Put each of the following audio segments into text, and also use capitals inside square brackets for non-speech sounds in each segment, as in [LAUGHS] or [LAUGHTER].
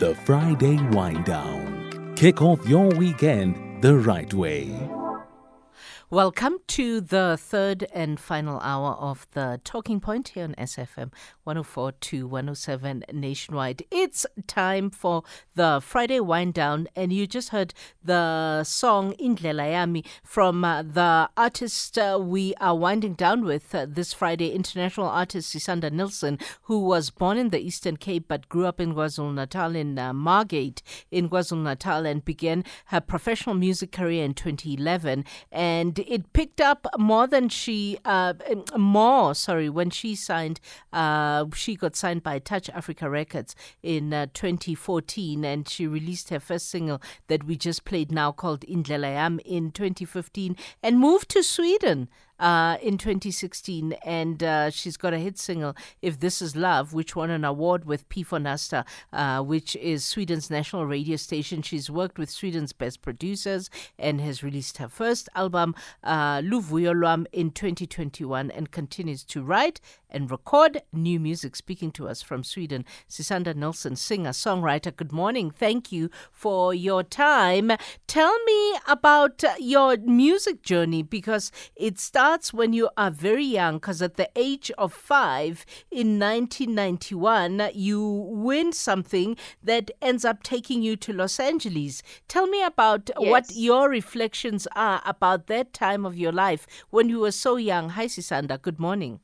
The Friday Wind Down. Kick off your weekend the right way. Welcome to the third and final hour of the Talking Point here on SAfm 104 to 107 nationwide. It's time for the Friday wind down, and you just heard the song Indlela Yami from uh, the artist uh, we are winding down with uh, this Friday, international artist Sisanda Nilsson, who was born in the Eastern Cape but grew up in KwaZulu Natal in uh, Margate in KwaZulu Natal and began her professional music career in 2011. And it picked up more than she, uh, more, sorry, when she signed, uh, she got signed by Touch Africa Records in uh, 2014 and she released her first single that we just played now called Indlela Yam in 2015 and moved to Sweden uh, in 2016, and uh, she's got a hit single, If This Is Love, which won an award with P4 Nästa, uh, which is Sweden's national radio station. She's worked with Sweden's best producers and has released her first album, uh, Luvuyo Lwam, in 2021 and continues to write and record new music. Speaking to us from Sweden, Sisanda Nilsson, singer, songwriter. Good morning. Thank you for your time. Tell me about your music journey because it started starts when you are very young, because at the age of five in 1991, you win something that ends up taking you to Los Angeles. Tell me about yes. what your reflections are about that time of your life when you were so young. Hi, Sisanda. Good morning.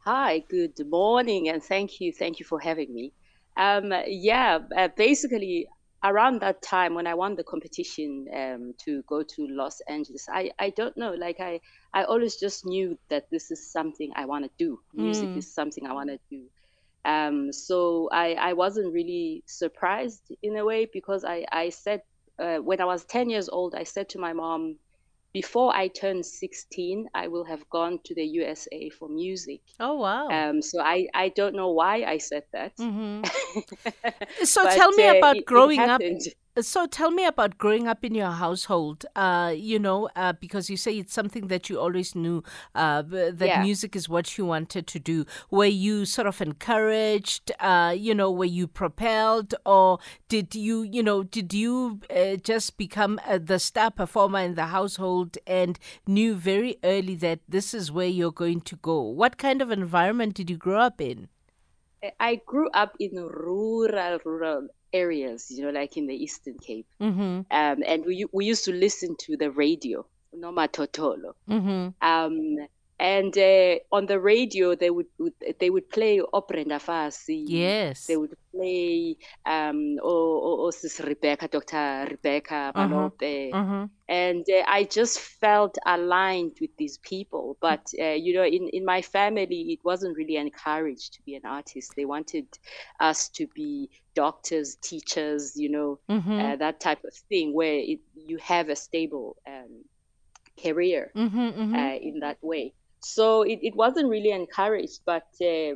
Hi, good morning, and thank you. Thank you for having me. Um, yeah, uh, basically, around that time when I won the competition um, to go to Los Angeles, I, I don't know, like I, I always just knew that this is something I want to do. Music mm. is something I want to do. Um, so I, I wasn't really surprised in a way because I, I said, uh, when I was 10 years old, I said to my mom, before I turned 16, I will have gone to the USA for music. Oh, wow. Um, so I, I don't know why I said that. Mm-hmm. [LAUGHS] so but, tell me uh, about it, growing it up. So tell me about growing up in your household. Uh, you know, uh, because you say it's something that you always knew uh, that yeah. music is what you wanted to do. Were you sort of encouraged? Uh, you know, were you propelled, or did you, you know, did you uh, just become uh, the star performer in the household and knew very early that this is where you're going to go? What kind of environment did you grow up in? I grew up in rural, rural areas, you know, like in the Eastern Cape. Mm-hmm. Um, and we we used to listen to the radio, Noma Totolo. Mm-hmm. Um, and uh, on the radio they would, they would play uBrenda Fassie. Yes. They would play um or, or, Rebecca, Dr. Rebecca uh-huh. Uh-huh. And uh, I just felt aligned with these people. But uh, you know, in, in my family it wasn't really encouraged to be an artist. They wanted us to be doctors, teachers, you know, mm-hmm. Uh, that type of thing where it, you have a stable um, career mm-hmm, mm-hmm. Uh, in that way so it, it wasn't really encouraged but uh,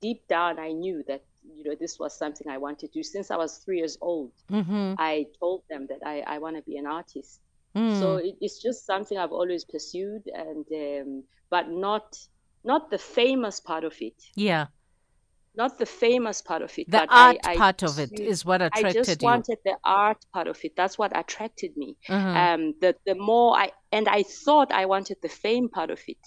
deep down i knew that you know this was something i wanted to do since i was three years old mm-hmm. i told them that i, I want to be an artist mm. so it, it's just something i've always pursued and um, but not not the famous part of it yeah not the famous part of it. The art I, I part of it is what attracted you. I just wanted the art part of it. That's what attracted me. Uh-huh. Um, the the more I and I thought I wanted the fame part of it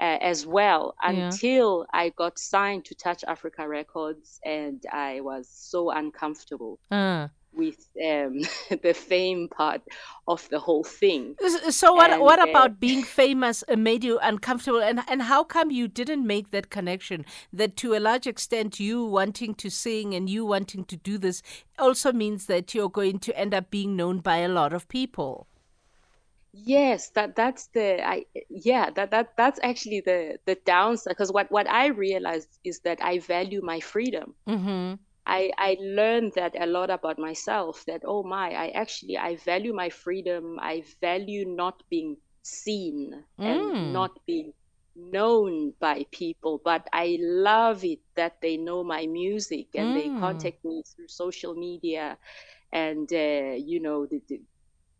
uh, as well until yeah. I got signed to Touch Africa Records, and I was so uncomfortable. Uh with um, [LAUGHS] the fame part of the whole thing. So what and, what uh, about [LAUGHS] being famous made you uncomfortable and and how come you didn't make that connection that to a large extent you wanting to sing and you wanting to do this also means that you're going to end up being known by a lot of people. Yes, that that's the I yeah that that that's actually the the downside because what what I realized is that I value my freedom. Mm-hmm. I, I learned that a lot about myself that oh my i actually i value my freedom i value not being seen mm. and not being known by people but i love it that they know my music and mm. they contact me through social media and uh, you know the, the,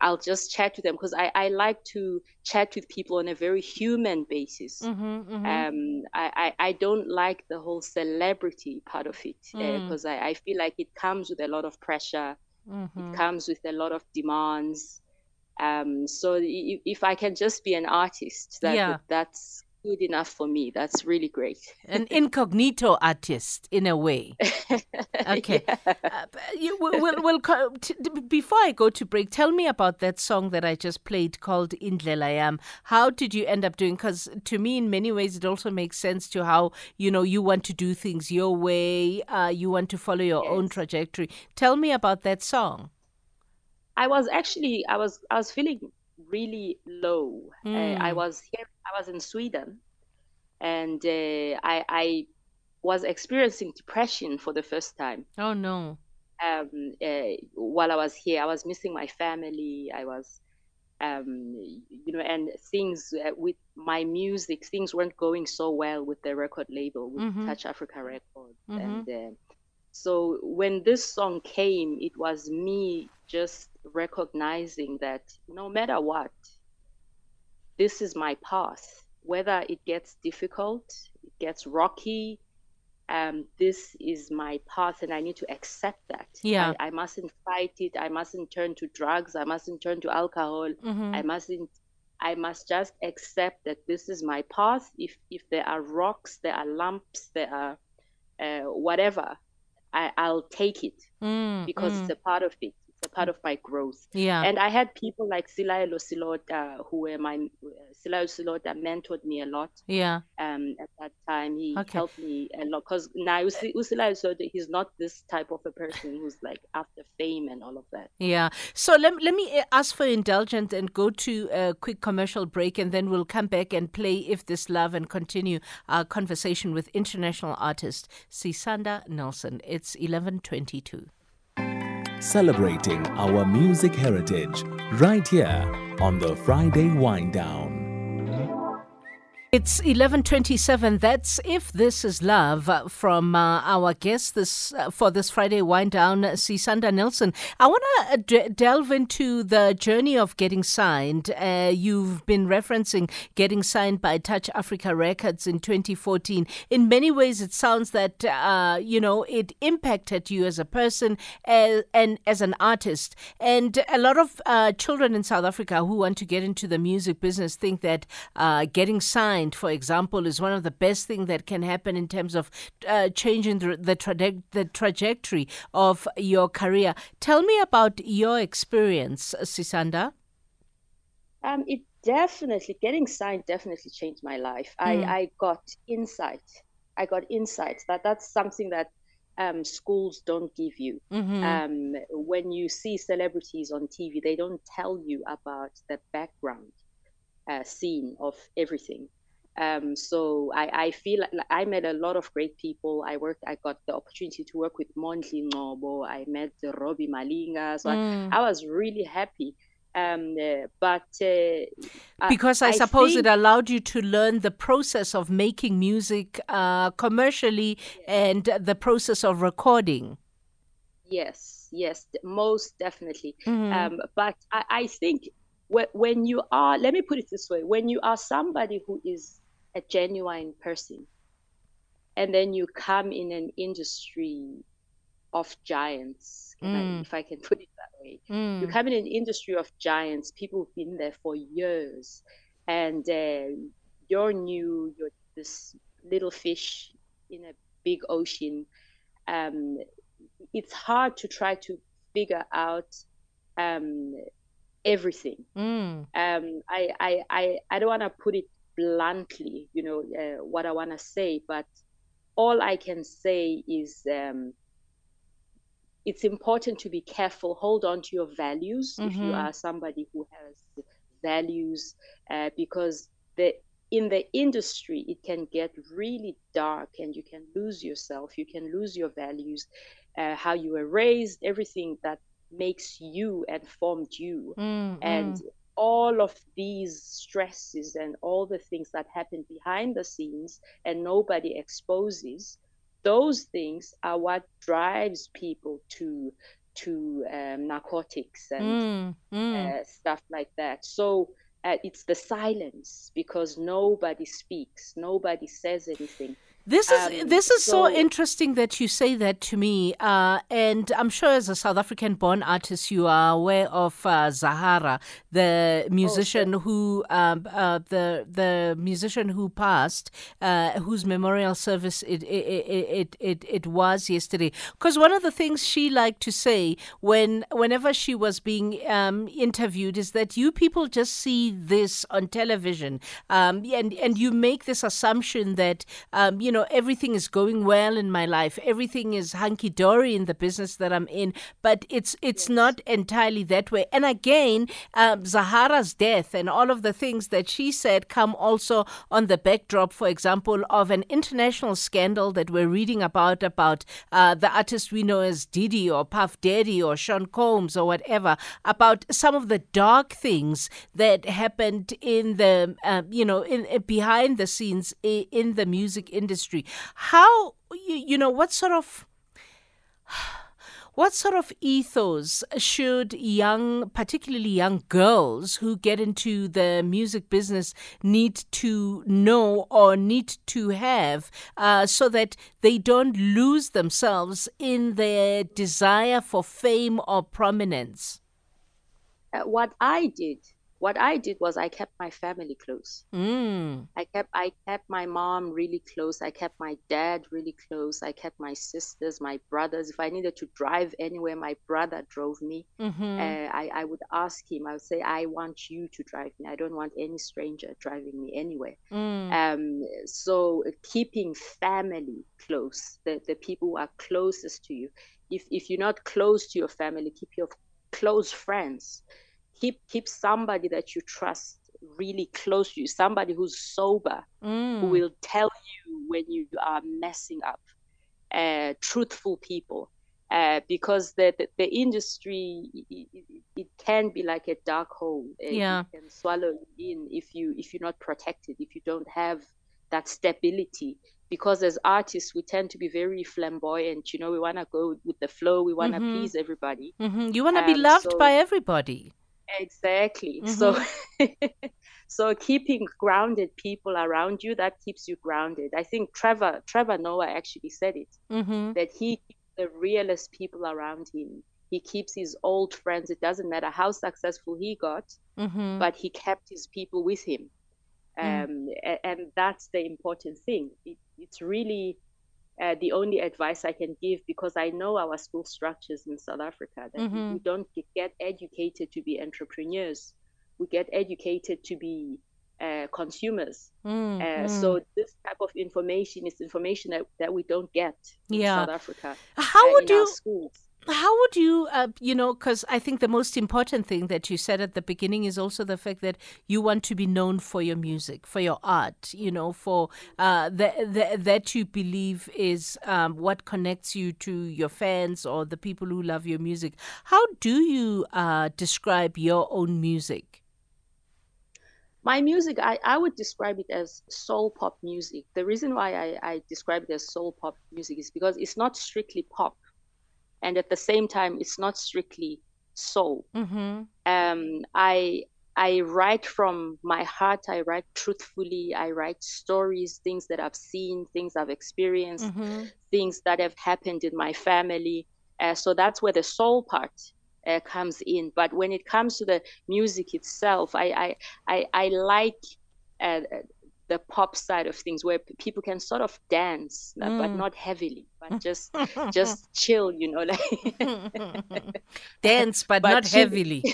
I'll just chat with them because I, I like to chat with people on a very human basis. Mm-hmm, mm-hmm. Um, I, I, I, don't like the whole celebrity part of it because uh, mm. I, I feel like it comes with a lot of pressure. Mm-hmm. It comes with a lot of demands. Um, so if, if I can just be an artist, that, yeah. that's good enough for me. That's really great. An [LAUGHS] incognito artist, in a way. [LAUGHS] Okay. Yeah. Uh, you, we'll, we'll, t- before I go to break, tell me about that song that I just played called Indlela Yam. How did you end up doing? Because to me, in many ways, it also makes sense to how you know you want to do things your way. Uh, you want to follow your yes. own trajectory. Tell me about that song. I was actually I was I was feeling really low. Mm. Uh, I hmm. was here. I was in Sweden, and uh, I, I was experiencing depression for the first time. Oh no! Um, uh, while I was here, I was missing my family. I was, um, you know, and things uh, with my music, things weren't going so well with the record label, with mm-hmm. Touch Africa Records, mm-hmm. and uh, so when this song came, it was me just recognizing that no matter what, this is my path. Whether it gets difficult, it gets rocky, um, this is my path and I need to accept that. Yeah. I, I mustn't fight it. I mustn't turn to drugs. I mustn't turn to alcohol. Mm-hmm. I mustn't I must just accept that this is my path. If if there are rocks, there are lumps, there are uh, whatever, I, I'll take it mm, because mm. it's a part of it part of my growth. Yeah. And I had people like Silaelo Silota who were my uh, Silaelo Silota mentored me a lot. Yeah. Um, at that time he okay. helped me a lot because now Silaelo Silota he's not this type of a person who's like after fame and all of that. Yeah. So let let me uh, ask for indulgence and go to a quick commercial break and then we'll come back and play If This Love and continue our conversation with international artist Sisanda Nilsson. It's eleven twenty two celebrating our music heritage right here on the Friday Wind Down. It's 11:27. That's if this is love uh, from uh, our guest this uh, for this Friday wind down, See Sisanda Nilsson. I want to uh, d- delve into the journey of getting signed. Uh, you've been referencing getting signed by Touch Africa Records in 2014. In many ways, it sounds that uh, you know it impacted you as a person as, and as an artist. And a lot of children in South Africa who want to get into the music business think that getting signed mind, for example, is one of the best things that can happen in terms of uh, changing the, the, tra- the trajectory of your career. Tell me about your experience, Sisanda. Um, it definitely, getting signed definitely changed my life. Mm. I, hmm. I got insight. I got insight that that's something that um, schools don't give you. Mm-hmm. Um, when you see celebrities on TV, they don't tell you about the background uh, scene of everything. Um, so I, I feel like I met a lot of great people. I worked, I got the opportunity to work with Mondli Ngcobo. I met Robbie Malinga. So mm. I, I, was really happy. Um, uh, but uh, because I, I suppose think, it allowed you to learn the process of making music uh, commercially and the process of recording. Yes, yes, most definitely. Mm-hmm. Um, but I, I think when you are, let me put it this way: when you are somebody who is a genuine person. And then you come in an industry of giants, mm. I, if I can [LAUGHS] put it that way. Mm. You come in an industry of giants, people who've been there for years, and uh, you're new, you're this little fish in a big ocean. Um, it's hard to try to figure out um, everything. Mm. Um, I, I, I, I don't want to put it bluntly, you know, uh, what I want to say, but all I can say is um, it's important to be careful, hold on to your values mm-hmm. if you mm-hmm. are somebody who has values, uh, because the in the industry it can get really dark and you can lose yourself you can lose your values uh, how you were raised everything that makes you and formed you mm-hmm. and all of these stresses and all the things that happen behind the scenes and nobody exposes those things are what drives people to to um, narcotics and mm, mm. Uh, stuff like that. So uh, it's the silence because nobody speaks, nobody says anything. This is um, this is so, so, interesting that you say that to me, uh, and I'm sure as a South African-born artist, you are aware of uh, Zahara, the musician oh, sure. who um, uh, the the musician who passed, uh, whose memorial service it it, it it it was yesterday. Because one of the things she liked to say when whenever she was being um, interviewed is that you people just see this on television, um, and and you make this assumption that um, you know know, everything is going well in my life. Everything is hunky dory in the business that I'm in. But it's it's yes. not entirely that way. And again, um, Zahara's death and all of the things that she said come also on the backdrop, for example, of an international scandal that we're reading about about uh, the artist we know as Diddy or Puff Daddy or Sean Combs or whatever about some of the dark things that happened in the uh, you know in, in behind the scenes in, in the music industry industry. How you, you know what sort of what sort of ethos should young, particularly young girls who get into the music business, need to know or need to have uh, so that they don't lose themselves in their desire for fame or prominence? Uh, what I did what I did was I kept my family close. Mm. I kept I kept my mom really close. I kept my dad really close. I kept my sisters, my brothers. If I needed to drive anywhere, my brother drove me. Mm-hmm. Uh, I I would ask him. I would say, I want you to drive me. I don't want any stranger driving me anywhere. Mm. Um, so keeping family close, the the people who are closest to you. If if you're not close to your family, keep your close friends keep keep somebody that you trust really close to you, somebody who's sober, mm. who will tell you when you are messing up. Uh, truthful people, uh, because the, the, the industry it, it, can be like a dark hole. yeah, it can swallow you in if you if you're not protected, if you don't have that stability. Because as artists, we tend to be very flamboyant. You know, we want to go with the flow. We want to mm-hmm. please everybody. Mm-hmm. You want to um, be loved so, by everybody. Exactly. Mm-hmm. So [LAUGHS] so keeping grounded people around you that keeps you grounded. I think Trevor Trevor Noah actually said it mm-hmm. that he keeps the realest people around him. He keeps his old friends. It doesn't matter how successful he got, mm-hmm. but he kept his people with him. Mm. Um, and, and, that's the important thing. It, it's really uh, the only advice I can give because I know our school structures in South Africa that mm-hmm. we don't get educated to be entrepreneurs. We get educated to be uh, consumers. Mm, uh, mm. So this type of information is information that, that we don't get in yeah. South Africa. How would you? Schools how would you, uh, you know, because I think the most important thing that you said at the beginning is also the fact that you want to be known for your music, for your art, you know, for uh, the, the, that you believe is um, what connects you to your fans or the people who love your music. How do you uh, describe your own music? My music, I, I would describe it as soul pop music. The reason why I, I describe it as soul pop music is because it's not strictly pop and at the same time it's not strictly soul. Mm-hmm. um, i i write from my heart. I write truthfully. I write stories things that i've seen things i've experienced mm-hmm. things that have happened in my family. Uh, so that's where the soul part uh, comes in. But when it comes to the music itself i i i, I like uh, the pop side of things where people can sort of dance mm. but not heavily but [LAUGHS] just just chill you know like [LAUGHS] dance but, [LAUGHS] but not chill. heavily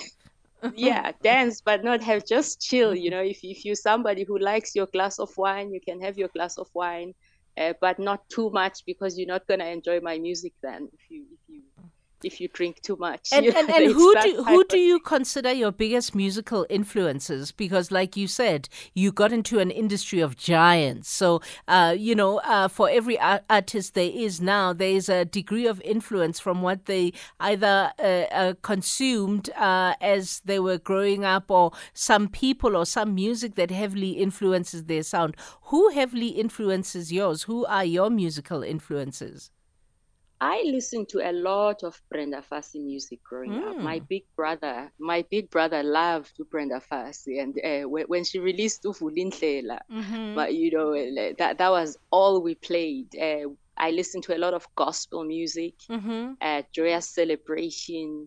yeah dance but not have just chill you know if, if you're somebody who likes your glass of wine you can have your glass of wine uh, but not too much because you're not going to enjoy my music then if you if you if you drink too much. And, and, [LAUGHS] and who do who do you consider your biggest musical influences? Because, like you said, you got into an industry of giants. So, uh, you know, uh, for every artist there is now, there is a degree of influence from what they either uh, uh consumed uh, as they were growing up, or some people or some music that heavily influences their sound. Who heavily influences yours? Who are your musical influences? I listened to a lot of Brenda Fassie music growing mm. up. My hmm. big brother, my big brother loved Brenda Fassie, and uh, when she released Uvulindlela, mm-hmm. but you know that that was all we played. Uh, I listened to a lot of gospel music, mm-hmm. uh, joyous celebration,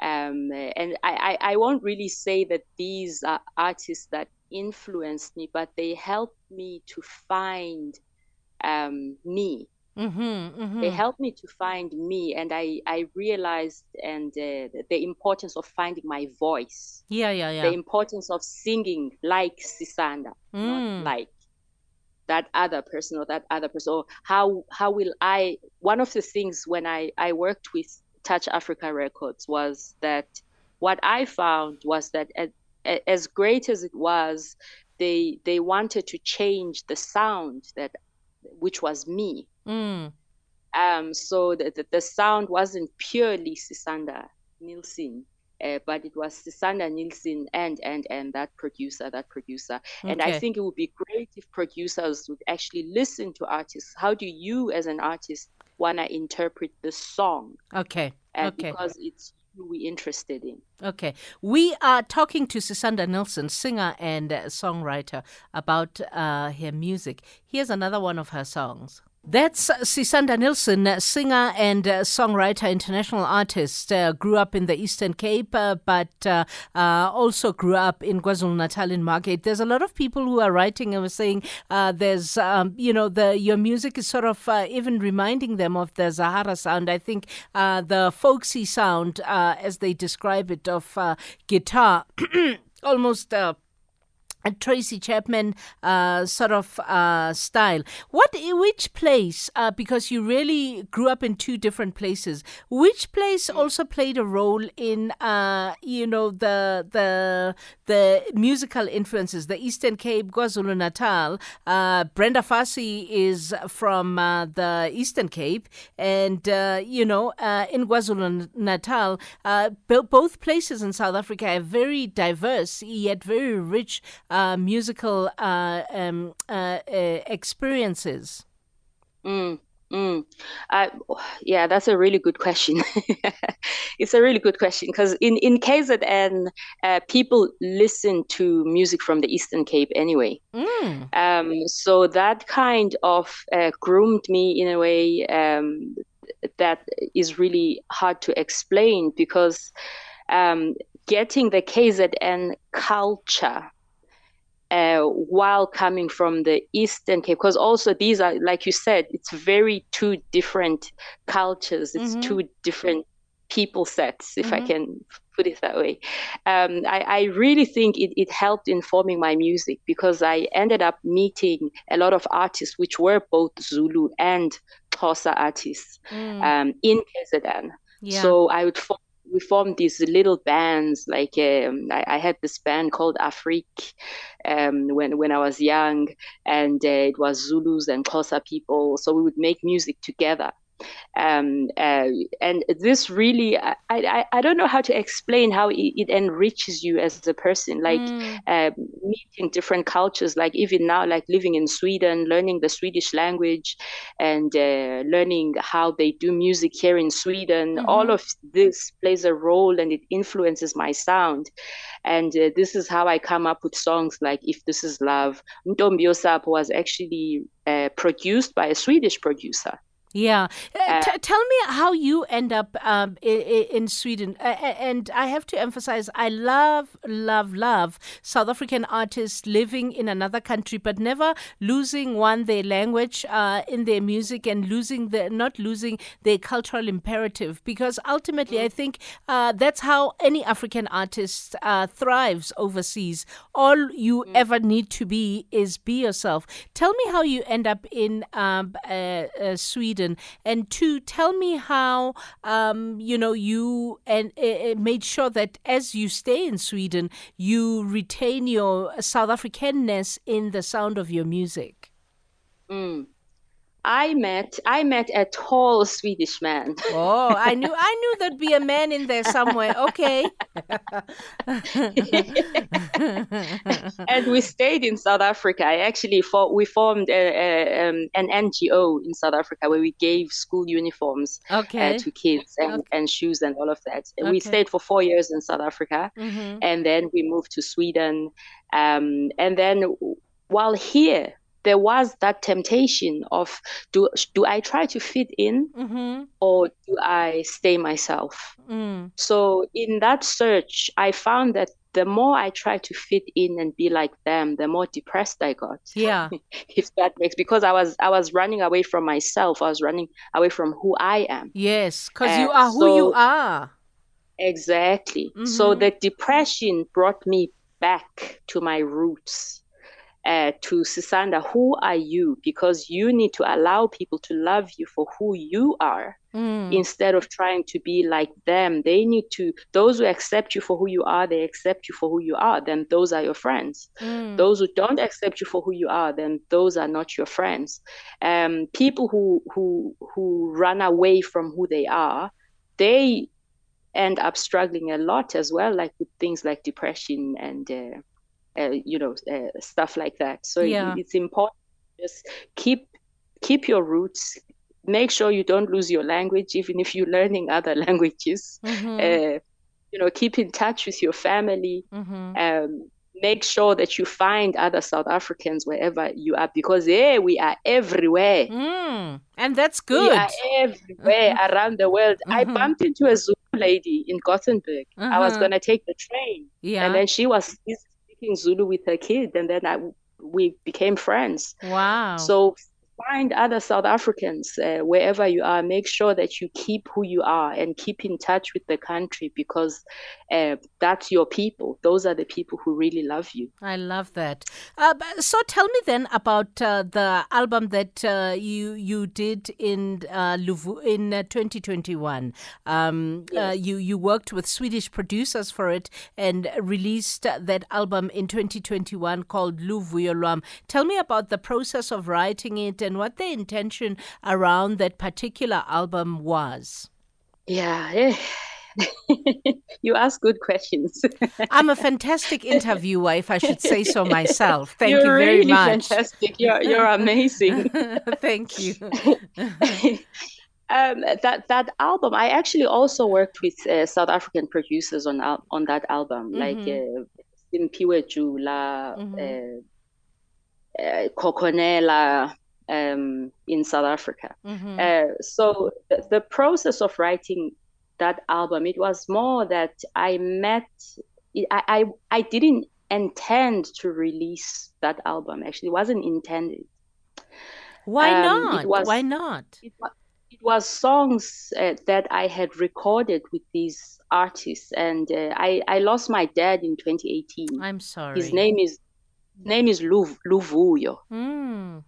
um, and I, I, I won't really say that these are artists that influenced me, but they helped me to find um, me. Mm-hmm, mm-hmm. They helped me to find me, and I I realized and uh, the importance of finding my voice. Yeah, yeah, yeah. The importance of singing like Sisanda, mm. not like that other person or that other person. Or how how will I? One of the things when I I worked with Touch Africa Records was that what I found was that as, as great as it was, they they wanted to change the sound that which was me. Mm. Um, so the, the, the, sound wasn't purely Sisanda Nilsson, uh, but it was Sisanda Nilsson and and and that producer, that producer. Okay. And I think it would be great if producers would actually listen to artists. How do you, as an artist, want to interpret the song? Okay. Uh, okay. Because it's who we're interested in. Okay. We are talking to Sisanda Nilsson, singer and songwriter, about uh, her music. Here's another one of her songs. That's Sisanda Nilsson, singer and uh, songwriter, international artist. Uh, grew up in the Eastern Cape, uh, but uh, uh, also grew up in KwaZulu Natal in Margate. There's a lot of people who are writing and were saying uh, there's, um, you know, the your music is sort of even reminding them of the Zahara sound. I think the folksy sound, as they describe it, of guitar. [CLEARS THROAT] almost Tracy Chapman uh, sort of uh, style. What, which place? Uh, because you really grew up in two different places. Which place also played a role in, uh, you know, the the the musical influences? The Eastern Cape, KwaZulu Natal. Uh, Brenda Fassie is from uh, the Eastern Cape, and you know, in KwaZulu Natal, both places in South Africa are very diverse yet very rich uh, musical uh, um, uh, uh, experiences? Mm, mm. yeah, that's a really good question. [LAUGHS] it's a really good question because in, in KZN, uh, people listen to music from the Eastern Cape anyway. Mm. Um, so that kind of uh, groomed me in a way um, that is really hard to explain because um, getting the KZN culture uh, while coming from the Eastern Cape, because also these are, like you said, it's very two different cultures, it's mm-hmm. two different people sets, if mm-hmm. I can put it that way. Um, I, I, really think it, it helped informing my music because I ended up meeting a lot of artists which were both Zulu and Xhosa artists mm. um, in KZN. Yeah. So I would we formed these little bands. Like um, I, I, had this band called Afrique um, when when I was young, and uh, it was Zulus and Xhosa people. So we would make music together um, uh, and this really I, I, I don't know how to explain how it, it enriches you as a person like mm. uh, meeting different cultures like even now like living in sweden learning the swedish language and uh, learning how they do music here in sweden mm-hmm. all of this plays a role and it influences my sound and uh, this is how i come up with songs like if this is love Ntombi was actually uh, produced by a swedish producer yeah. Uh, t- tell me how you end up um, in, in, Sweden. Uh, and I have to emphasize, I love, love, love South African artists living in another country, but never losing one their language uh, in their music and losing the not losing their cultural imperative. Because ultimately, I think uh, that's how any African artist uh, thrives overseas. All you mm. ever need to be is be yourself. Tell me how you end up in um, uh, Sweden And two, tell me how um, you know you and uh, made sure that as you stay in Sweden, you retain your South Africanness in the sound of your music. Mm. I met I met a tall Swedish man. [LAUGHS] Oh, I knew I knew there'd be a man in there somewhere. Okay. [LAUGHS] and we stayed in South Africa. I actually for, we formed a, a, um, an NGO in South Africa where we gave school uniforms uh, okay. uh, to kids and, okay. and shoes and all of that. Okay. We stayed for four years in South Africa, mm-hmm. and then we moved to Sweden. Um, and then while here there was that temptation of do do I try to fit in mm-hmm. or do I stay myself? Mm. So in that search, I found that the more I tried to fit in and be like them, the more depressed I got. Yeah. [LAUGHS] if that makes because I was I was running away from myself. I was running away from who I am. Yes, because you are so, who you are. Exactly. Mm-hmm. So the depression brought me back to my roots uh, to Sisanda, who are you? Because you need to allow people to love you for who you are mm. instead of trying to be like them. They need to, those who accept you for who you are, they accept you for who you are, then those are your friends. Mm. Those who don't accept you for who you are, then those are not your friends. Um, people who, who, who run away from who they are, they end up struggling a lot as well, like with things like depression and uh, uh, you know uh, stuff like that so yeah. it's important just keep keep your roots make sure you don't lose your language even if you're learning other [LAUGHS] languages mm-hmm. uh, you know keep in touch with your family mm-hmm. um, make sure that you find other south africans wherever you are because hey, we are everywhere mm, and that's good we are everywhere mm-hmm. around the world i mm-hmm. bumped into a zulu lady in gothenburg i was mm-hmm. going to take the train yeah. and then she was speaking Zulu with her kid, and then I, we became friends. Wow! So find other South Africans uh, wherever you are. Make sure that you keep who you are and keep in touch with the country because uh, that's your people. Those are the people who really love you. I love that. Uh, so tell me then about uh, the album that uh, you you did in uh, in 2021. Um, yes. you you worked with Swedish producers for it and released that album in 2021 called Luvuyo Lwam. Tell me about the process of writing it and what the intention around that particular album was. Yeah. [LAUGHS] You ask good questions. [LAUGHS] I'm a fantastic interviewer, if I should say so myself. Thank you're you very really much. Fantastic. You're you're amazing. [LAUGHS] Thank you. Um, that that album, I actually also worked with uh, South African producers on on that album, mm-hmm. like uh, Simpiwe Jula, mm-hmm. uh, uh, Kokonela, um, in South Africa. Mm-hmm. Uh, so the, the, process of writing that album, it was more that I met, I, I, I didn't intend to release that album. Actually, it wasn't intended. Why um, not? Was, Why not? It was, it was songs uh, that I had recorded with these artists, and uh, I, I lost my dad in 2018. I'm sorry. His name is name is Luv, Luvuyo. Mm.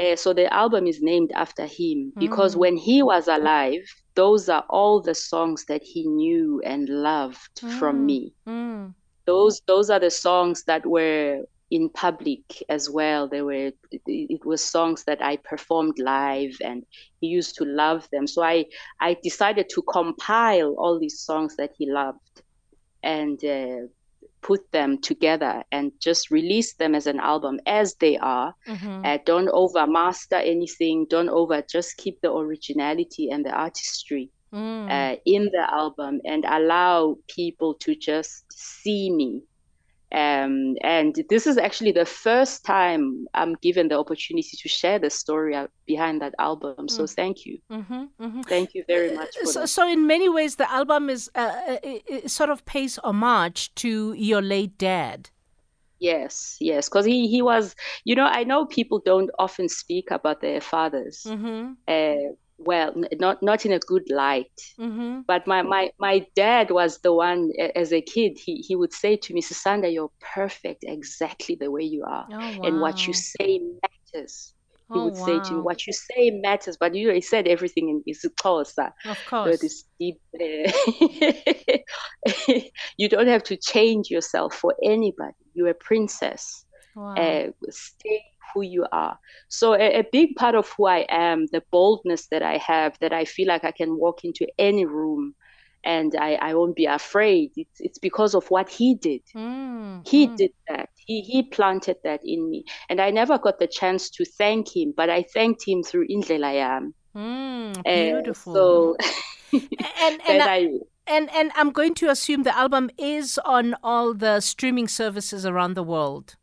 Uh, so the album is named after him because mm. when he was alive, those are all the songs that he knew and loved mm. from me. Mm. Those those are the songs that were in public as well. They were it, it was songs that I performed live, and he used to love them. So I I decided to compile all these songs that he loved, and uh, put them together and just release them as an album as they are. Mm-hmm. Uh, don't over master anything. Don't over. Just keep the originality and the artistry mm. uh, in the album and allow people to just see me um, and this is actually the first time I'm given the opportunity to share the story behind that album. So mm. thank you. Mm-hmm, mm-hmm. Thank you very much. so, so, in many ways, the album is uh, it, uh, it sort of pays homage to your late dad. Yes, yes, because he, he was, you know, I know people don't often speak about their fathers. Mm-hmm. Uh, well not not in a good light mm-hmm. but my, my my dad was the one as a kid he, he would say to me Sisanda you're perfect exactly the way you are oh, wow. and what you say matters he oh, would wow. say to me what you say matters but you know he said everything in isiXhosa of course this deep, uh, [LAUGHS] you don't have to change yourself for anybody you're a princess wow. uh, stay who you are. So a, a, big part of who I am, the boldness that I have, that I feel like I can walk into any room and I, I won't be afraid. It's, it's because of what he did. Mm, he mm. did that. He, he planted that in me. And I never got the chance to thank him, but I thanked him through Indlela Yam. Mm, beautiful. so [LAUGHS] and, and I, and and I'm going to assume the album is on all the streaming services around the world.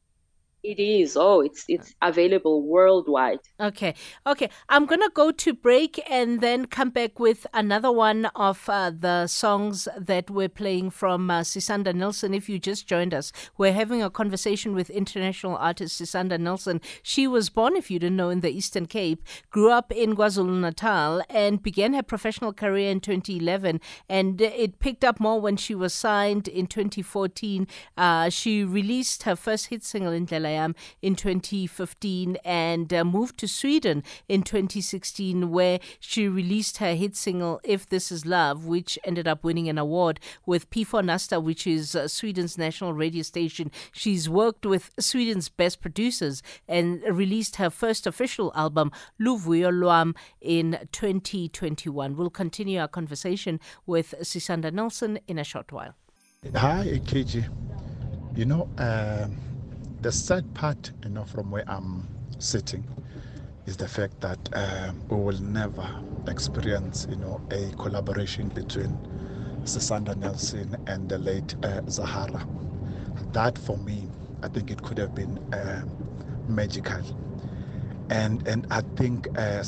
It is. Oh, it's it's available worldwide. Okay. Okay. I'm going to go to break and then come back with another one of uh, the songs that we're playing from uh, Sisanda Nilsson. If you just joined us, we're having a conversation with international artist Sisanda Nilsson. She was born, if you didn't know, in the Eastern Cape, grew up in KwaZulu Natal, and began her professional career in 2011. And it picked up more when she was signed in 2014. Uh, she released her first hit single Indlela Yami in 2015 and uh, moved to Sweden in 2016, where she released her hit single If This Is Love, which ended up winning an award with P4 Nästa, which is uh, Sweden's national radio station. She's worked with Sweden's best producers and released her first official album, Luvuyo Lwam, in 2021. We'll continue our conversation with Sisanda Nilsson in a short while. Hi, KG. You know, uh, the sad part, you know, from where I'm sitting, is the fact that um, we will never experience, you know, a collaboration between Sisanda Nilsson and the late uh, Zahara. That, for me, I think it could have been um, magical. And and I think uh,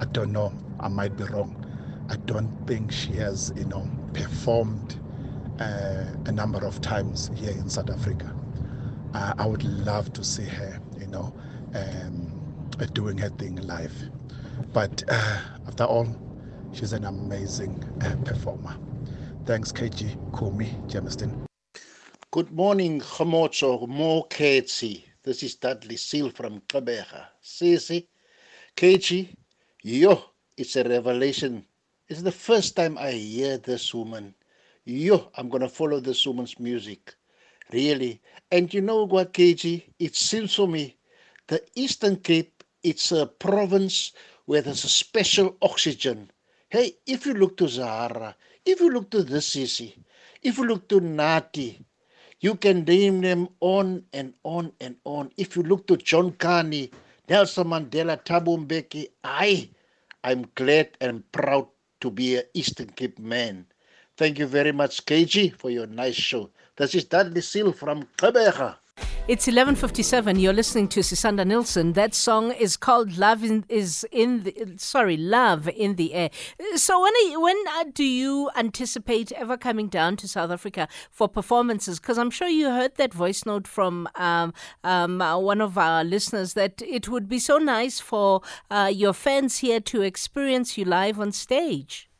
I don't know, I might be wrong. I don't think she has, you know, performed uh, a number of times here in South Africa uh, I would love to see her, you know, um, doing her thing live. But uh, after all, she's an amazing uh, performer. Thanks, KG, Kumi, Jamestown. Good morning, Khomotso, Mo Ketsi. This is Dudley Seal from Gqeberha. Sisi, KG, yo, it's a revelation. It's the first time I hear this woman. Yo, I'm going to follow this woman's music really. And you know what, KG? It seems for me the Eastern Cape, it's a province where there's a special oxygen. Hey, if you look to Zahara, if you look to the Sisi, if you look to Nathi, you can name them on and on and on. If you look to John Kani, Nelson Mandela, Thabo Mbeki, I, I'm glad and proud to be an Eastern Cape man. Thank you very much, KG, for your nice show. This is Dudley Seal from Gqeberha. It's 11:57. You're listening to Sisanda Nilsson. That song is called "Love in, is in the sorry, Love in the Air." So when you, when uh, do you anticipate ever coming down to South Africa for performances? Because I'm sure you heard that voice note from um, um, uh, one of our listeners that it would be so nice for uh, your fans here to experience you live on stage.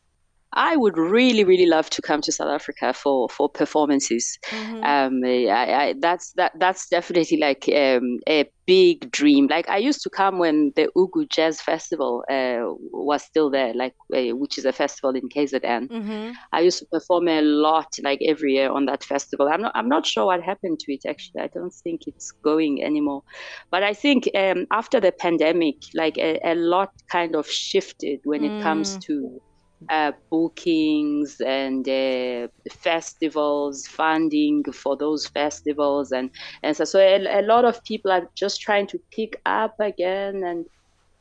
I would really, really love to come to South Africa for for performances. Mm-hmm. Um, I, I, that's that that's definitely like um, a big dream. Like I used to come when the Ugu Jazz Festival uh, was still there, like uh, which is a festival in KZN. Mm-hmm. I used to perform a lot, like every year on that festival. I'm not I'm not sure what happened to it actually. I don't think it's going anymore. But I think um, after the pandemic, like a, a, lot kind of shifted when mm. it comes mm. to uh, bookings and uh, festivals, funding for those festivals, and and so, so a, a, lot of people are just trying to pick up again and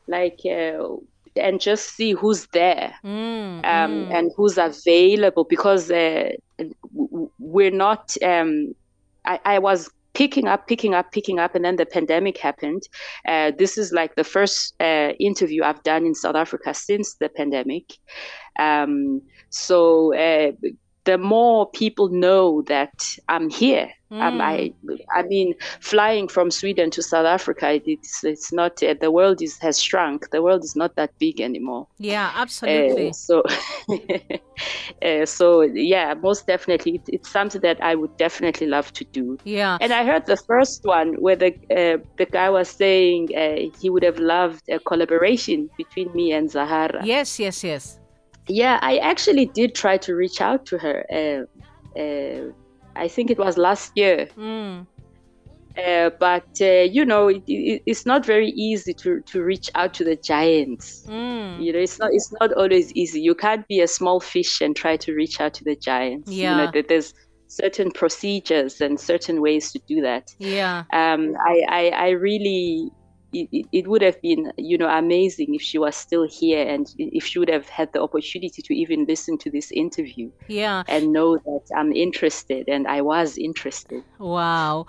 like uh, and just see who's there mm, um, mm. and who's available because uh, we're not. Um, I, I was picking up, picking up, picking up, and then the pandemic happened. Uh, this is like the first uh, interview I've done in South Africa since the pandemic. Um, so uh, the more people know that I'm here. Mm. Um, I, I mean, flying from Sweden to South Africa, it's it's not uh, the world is has shrunk. The world is not that big anymore. Yeah, absolutely. Uh, so, [LAUGHS] uh, so yeah, most definitely, it, it's something that I would definitely love to do. Yeah. And I heard the first one where the uh, the guy was saying uh, he would have loved a collaboration between me and Zahara. Yes, yes, yes yeah, I actually did try to reach out to her. Uh, uh, I think it was last year. Mm. Uh, but uh, you know, it, it, it's not very easy to, to reach out to the giants. Mm. You know, it's not it's not always easy. You can't be a small fish and try to reach out to the giants. Yeah. You know, there's certain procedures and certain ways to do that. Yeah. Um, I, I, I really it, it, would have been you know amazing if she was still here and if she would have had the opportunity to even listen to this interview yeah. and know that i'm interested and i was interested. Wow